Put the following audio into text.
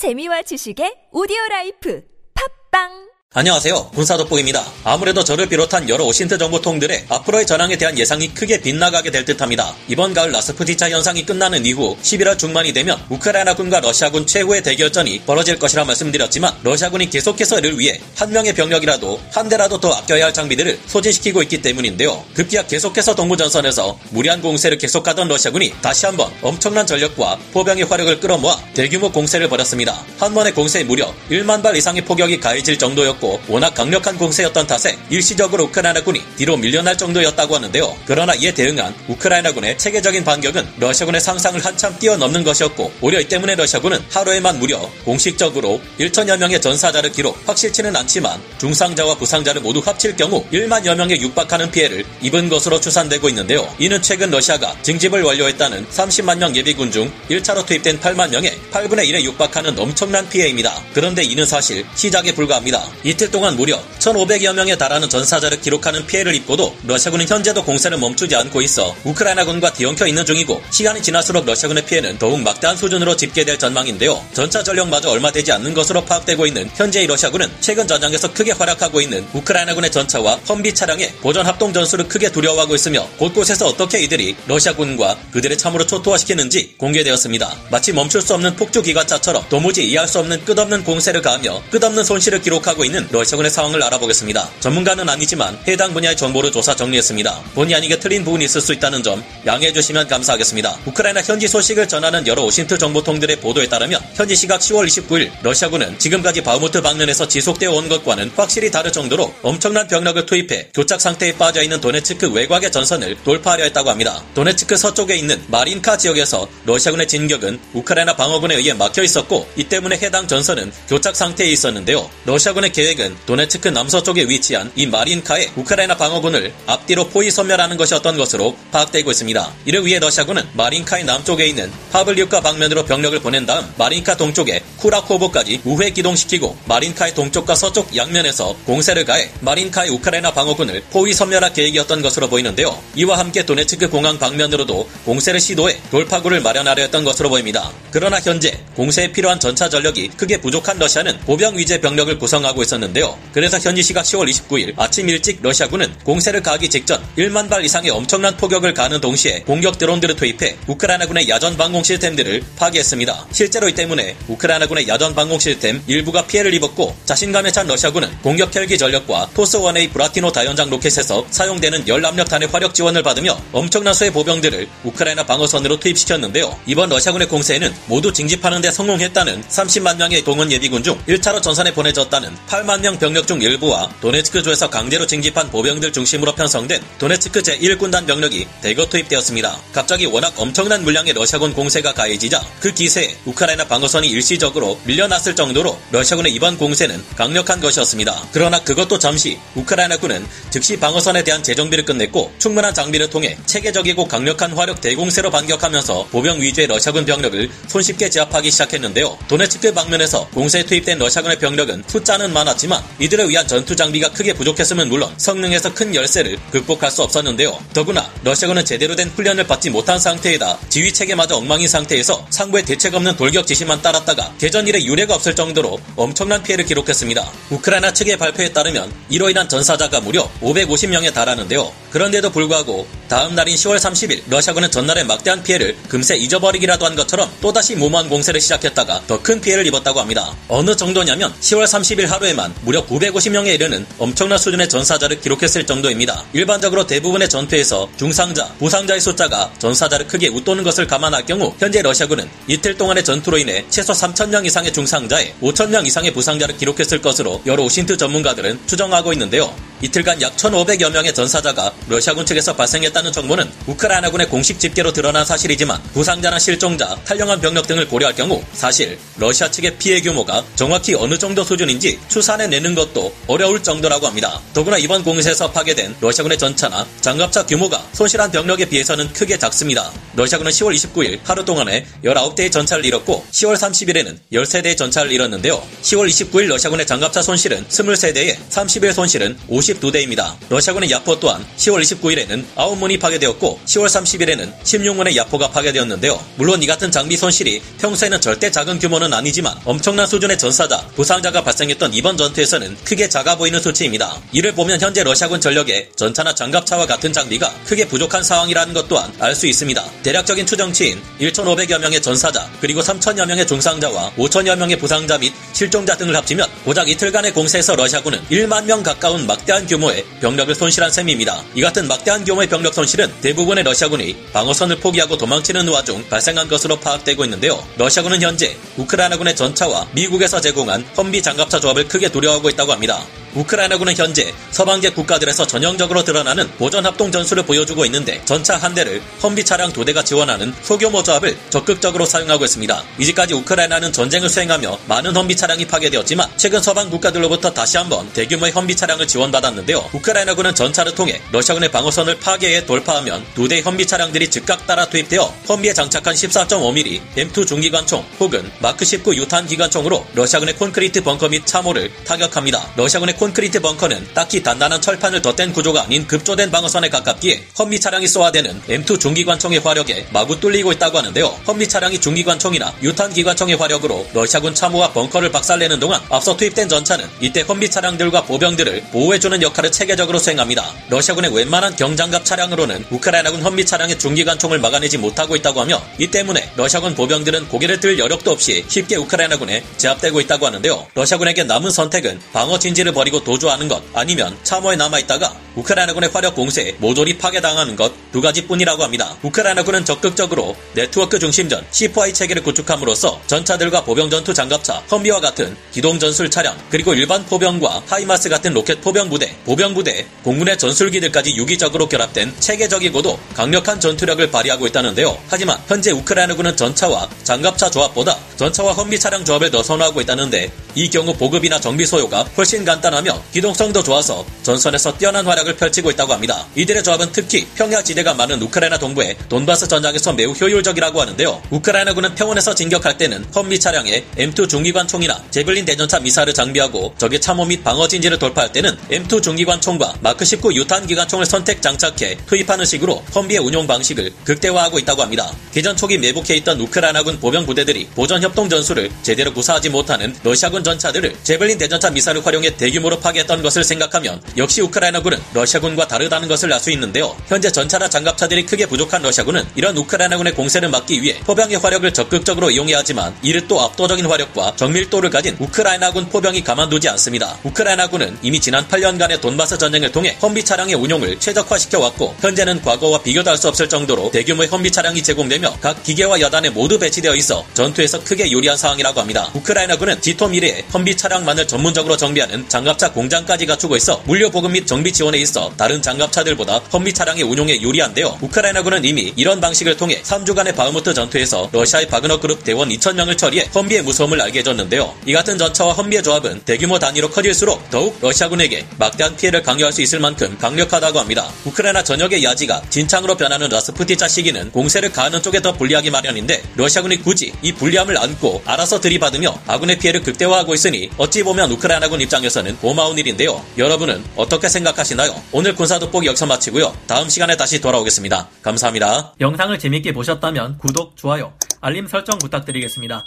재미와 지식의 오디오 라이프. 팟빵 안녕하세요. 군사돋보기입니다. 아무래도 저를 비롯한 여러 OSINT 정보통들의 앞으로의 전황에 대한 예상이 크게 빗나가게 될 듯합니다. 이번 가을 라스푸티차 현상이 끝나는 이후 11월 중반이 되면 우크라이나군과 러시아군 최후의 대결전이 벌어질 것이라 말씀드렸지만 러시아군이 계속해서 이를 위해 한 명의 병력이라도 한 대라도 더 아껴야 할 장비들을 소진시키고 있기 때문인데요. 급기야 계속해서 동부전선에서 무리한 공세를 계속하던 러시아군이 다시 한번 엄청난 전력과 포병의 화력을 끌어모아 대규모 공세를 벌였습니다. 한 번의 공세에 무려 1만 발 이상의 포격이 가해질 정도였고 있었고 워낙 강력한 공세였던 탓에 일시적으로 우크라이나군이 뒤로 밀려날 정도였다고 하는데요. 그러나 이에 대응한 우크라이나군의 체계적인 반격은 러시아군의 상상을 한참 뛰어넘는 것이었고 오히려 이 때문에 러시아군은 하루에만 무려 공식적으로 1천여 명의 전사자를 기록 확실치는 않지만 중상자와 부상자를 모두 합칠 경우 1만여 명에 육박하는 피해를 입은 것으로 추산되고 있는데요. 이는 최근 러시아가 징집을 완료했다는 30만 명 예비군 중 1차로 투입된 8만 명의 8분의 1에 육박하는 엄청난 피해입니다. 그런데 이는 사실 시작에 불과합니다. 이틀 동안 무려 1,500여 명에 달하는 전사자를 기록하는 피해를 입고도 러시아군은 현재도 공세를 멈추지 않고 있어 우크라이나군과 뒤엉켜 있는 중이고 시간이 지날수록 러시아군의 피해는 더욱 막대한 수준으로 집계될 전망인데요. 전차 전력마저 얼마 되지 않는 것으로 파악되고 있는 현재의 러시아군은 최근 전장에서 크게 활약하고 있는 우크라이나군의 전차와 험비 차량의 보전 합동 전술을 크게 두려워하고 있으며 곳곳에서 어떻게 이들이 러시아군과 그들의 참으로 초토화시키는지 공개되었습니다. 마치 멈출 수 없는 폭주 기관차처럼 도무지 이해할 수 없는 끝없는 공세를 가하며 끝없는 손실을 기록하고 있는 있는 러시아군의 상황을 알아보겠습니다. 전문가는 아니지만 해당 분야의 정보를 조사 정리했습니다. 본의 아니게 틀린 부분이 있을 수 있다는 점 양해해 주시면 감사하겠습니다. 우크라이나 현지 소식을 전하는 여러 OSINT 정보통들의 보도에 따르면 현지 시각 10월 29일 러시아군은 지금까지 바흐무트 방면에서 지속되어 온 것과는 확실히 다를 정도로 엄청난 병력을 투입해 교착 상태에 빠져 있는 도네츠크 외곽의 전선을 돌파하려 했다고 합니다. 도네츠크 서쪽에 있는 마린카 지역에서 러시아군의 진격은 우크라이나 방어군에 의해 막혀 있었고 이 때문에 해당 전선은 교착 상태에 있었는데요. 러시아군의 계획 계획은 도네츠크 남서쪽에 위치한 이 마린카의 우크라이나 방어군을 앞뒤로 포위 섬멸하는 것이었던 것으로 파악되고 있습니다. 이를 위해 러시아군은 마린카의 남쪽에 있는 파블리우카 방면으로 병력을 보낸 다음 마린카 동쪽에 쿠라코보까지 우회 기동시키고 마린카의 동쪽과 서쪽 양면에서 공세를 가해 마린카의 우크라이나 방어군을 포위 섬멸할 계획이었던 것으로 보이는데요. 이와 함께 도네츠크 공항 방면으로도 공세를 시도해 돌파구를 마련하려 했던 것으로 보입니다. 그러나 현재 공세에 필요한 전차 전력이 크게 부족한 러시아는 보병 위주의 병력을 구성하고 있었는데 있었는데요. 그래서 현지 시각 10월 29일 아침 일찍 러시아군은 공세를 가기 직전 1만 발 이상의 엄청난 포격을 가는 동시에 공격 드론들을 투입해 우크라이나군의 야전 방공 시스템들을 파괴했습니다. 실제로 이 때문에 우크라이나군의 야전 방공 시스템 일부가 피해를 입었고 자신감에 찬 러시아군은 공격 헬기 전력과 토스1A 브라티노 다연장 로켓에서 사용되는 열압력탄의 화력 지원을 받으며 엄청난 수의 보병들을 우크라이나 방어선으로 투입시켰는데요. 이번 러시아군의 공세에는 모두 징집하는 데 성공했다는 30만 명의 동원 예비군 중 1차로 전선에 보내졌다는 8만 3만 명 병력 중 일부와 도네츠크주에서 강제로 징집한 보병들 중심으로 편성된 도네츠크 제1군단 병력이 대거 투입되었습니다. 갑자기 워낙 엄청난 물량의 러시아군 공세가 가해지자 그 기세에 우크라이나 방어선이 일시적으로 밀려났을 정도로 러시아군의 이번 공세는 강력한 것이었습니다. 그러나 그것도 잠시 우크라이나군은 즉시 방어선에 대한 재정비를 끝냈고 충분한 장비를 통해 체계적이고 강력한 화력 대공세로 반격하면서 보병 위주의 러시아군 병력을 손쉽게 제압하기 시작했는데요. 도네츠크 방면에서 공세에 투입된 러시아군의 병력은 숫자는 많았 지만 하지만 이들을 위한 전투 장비가 크게 부족했으면 물론 성능에서 큰 열세를 극복할 수 없었는데요. 더구나 러시아군은 제대로 된 훈련을 받지 못한 상태에다 지휘 체계마저 엉망인 상태에서 상부의 대책 없는 돌격 지시만 따랐다가 개전 일에 유례가 없을 정도로 엄청난 피해를 기록했습니다. 우크라이나 측의 발표에 따르면 이로 인한 전사자가 무려 550명에 달하는데요. 그런데도 불구하고 다음 날인 10월 30일 러시아군은 전날의 막대한 피해를 금세 잊어버리기라도 한 것처럼 또다시 무모한 공세를 시작했다가 더 큰 피해를 입었다고 합니다. 어느 정도냐면 10월 30일 하루에 만 무려 950명에 이르는 엄청난 수준의 전사자를 기록했을 정도입니다. 일반적으로 대부분의 전투에서 중상자, 부상자의 숫자가 전사자를 크게 웃도는 것을 감안할 경우 현재 러시아군은 이틀 동안의 전투로 인해 최소 3,000명 이상의 중상자에 5,000명 이상의 부상자를 기록했을 것으로 여러 오신트 전문가들은 추정하고 있는데요. 이틀간 약 1,500여 명의 전사자가 러시아군 측에서 발생했다는 정보는 우크라이나군의 공식 집계로 드러난 사실이지만 부상자나 실종자, 탈영한 병력 등을 고려할 경우 사실 러시아 측의 피해 규모가 정확히 어느 정도 수준인지 추산해내는 것도 어려울 정도라고 합니다. 더구나 이번 공세에서 파괴된 러시아군의 전차나 장갑차 규모가 손실한 병력에 비해서는 크게 작습니다. 러시아군은 10월 29일 하루 동안에 19대의 전차를 잃었고 10월 30일에는 13대의 전차를 잃었는데요. 10월 29일 러시아군의 장갑차 손실은 23대에 30일 손실은 50 62대입니다. 러시아군의 야포 또한 10월 29일에는 9문이 파괴되었고 10월 30일에는 16문의 야포가 파괴되었는데요. 물론 이 같은 장비 손실이 평소에는 절대 작은 규모는 아니지만 엄청난 수준의 전사자, 부상자가 발생했던 이번 전투에서는 크게 작아 보이는 수치입니다. 이를 보면 현재 러시아군 전력에 전차나 장갑차와 같은 장비가 크게 부족한 상황이라는 것 또한 알 수 있습니다. 대략적인 추정치인 1,500여 명의 전사자 그리고 3,000여 명의 중상자와 5,000여 명의 부상자 및 실종자 등을 합치면 고작 이틀간의 공세에서 러시아군은 1만 명 가까운 막대한 규모의 병력을 손실한 셈입니다. 이 같은 막대한 규모의 병력 손실은 대부분의 러시아군이 방어선을 포기하고 도망치는 와중 발생한 것으로 파악되고 있는데요. 러시아군은 현재 우크라이나군의 전차와 미국에서 제공한 험비 장갑차 조합을 크게 두려워하고 있다고 합니다. 우크라이나군은 현재 서방계 국가들에서 전형적으로 드러나는 보전 협동 전술을 보여주고 있는데 전차 한 대를 험비 차량 두 대가 지원하는 소규모 조합을 적극적으로 사용하고 있습니다. 이제까지 우크라이나는 전쟁을 수행하며 많은 험비 차량이 파괴되었지만 최근 서방 국가들로부터 다시 한번 대규모의 험비 차량을 지원받았는데요. 우크라이나군은 전차를 통해 러시아군의 방어선을 파괴해 돌파하면 두 대의 험비 차량들이 즉각 따라 투입되어 험비에 장착한 14.5mm M2 중기관총 혹은 마크 19 유탄 기관총으로 러시아군의 콘크리트 벙커 및 참호를 타격합니다. 러시아군의 콘크리트 벙커는 딱히 단단한 철판을 덧댄 구조가 아닌 급조된 방어선에 가깝기에 험비 차량이 쏘아대는 M2 중기관총의 화력에 마구 뚫리고 있다고 하는데요. 험비 차량이 중기관총이나 유탄 기관총의 화력으로 러시아군 참호와 벙커를 박살내는 동안 앞서 투입된 전차는 이때 험비 차량들과 보병들을 보호해주는 역할을 체계적으로 수행합니다. 러시아군의 웬만한 경장갑 차량으로는 우크라이나군 험비 차량의 중기관총을 막아내지 못하고 있다고 하며 이 때문에 러시아군 보병들은 고개를 들 여력도 없이 쉽게 우크라이나군에 제압되고 있다고 하는데요. 러시아군에게 남은 선택은 방어 진지를 벌이고 버리고 도주하는 것 아니면 참호에 남아있다가 우크라이나군의 화력 공세에 모조리 파괴당하는 것 두 가지뿐이라고 합니다. 우크라이나군은 적극적으로 네트워크 중심전 C4I 체계를 구축함으로써 전차들과 보병 전투 장갑차, 험비와 같은 기동 전술 차량 그리고 일반 포병과 하이마스 같은 로켓 포병 부대, 보병 부대, 공군의 전술기들까지 유기적으로 결합된 체계적이고도 강력한 전투력을 발휘하고 있다는데요. 하지만 현재 우크라이나군은 전차와 장갑차 조합보다 전차와 험비 차량 조합을 더 선호하고 있다는데 이 경우 보급이나 정비 소요가 훨씬 간단 하며 기동성도 좋아서 전선에서 뛰어난 활약을 펼치고 있다고 합니다. 이들의 조합은 특히 평야 지대가 많은 우크라이나 동부의 돈바스 전장에서 매우 효율적이라고 하는데요. 우크라이나군은 평원에서 진격할 때는 험비 차량에 M2 중기관총이나 재블린 대전차 미사일을 장비하고 적의 참호 및 방어 진지를 돌파할 때는 M2 중기관총과 마크 19 유탄 기관총을 선택 장착해 투입하는 식으로 험비의 운용 방식을 극대화하고 있다고 합니다. 개전 초기 매복해 있던 우크라이나군 보병 부대들이 보전 협동 전술을 제대로 구사하지 못하는 러시아군 전차들을 재블린 대전차 미사일을 활용해 대규모로 파괴했던 것을 생각하면 역시 우크라이나군은 러시아군과 다르다는 것을 알 수 있는데요. 현재 전차나 장갑차들이 크게 부족한 러시아군은 이런 우크라이나군의 공세를 막기 위해 포병의 화력을 적극적으로 이용해야 하지만 이를 또 압도적인 화력과 정밀도를 가진 우크라이나군 포병이 가만두지 않습니다. 우크라이나군은 이미 지난 8년간의 돈바스 전쟁을 통해 험비 차량의 운용을 최적화시켜 왔고 현재는 과거와 비교도 할 수 없을 정도로 대규모의 험비 차량이 제공되며 각 기계화 여단에 모두 배치되어 있어 전투에서 크게 유리한 상황이라고 합니다. 우크라이나군은 지토미르에 험비 차량만을 전문적으로 정비하는 장갑 차 공장까지 갖추고 있어 물류 보급 및 정비 지원에 있어 다른 장갑차들보다 험비 차량의 운용에 유리한데요. 우크라이나군은 이미 이런 방식을 통해 3주간의 바흐무트 전투에서 러시아의 바그너 그룹 대원 2,000명을 처리해 험비의 무서움을 알게 해줬는데요. 이 같은 전차와 험비의 조합은 대규모 단위로 커질수록 더욱 러시아군에게 막대한 피해를 강요할 수 있을 만큼 강력하다고 합니다. 우크라이나 전역의 야지가 진창으로 변하는 라스푸티차 시기는 공세를 가하는 쪽에 더 불리하기 마련인데 러시아군이 굳이 이 불리함을 안고 알아서 들이받으며 아군의 피해를 극대화하고 있으니 어찌 보면 우크라이나군 입장에서는 고 마운 일인데요. 여러분은 어떻게 생각하시나요? 오늘 군사 돋보기 여기서 마치고요. 다음 시간에 다시 돌아오겠습니다. 감사합니다. 영상을 재밌게 보셨다면 구독, 좋아요, 알림 설정 부탁드리겠습니다.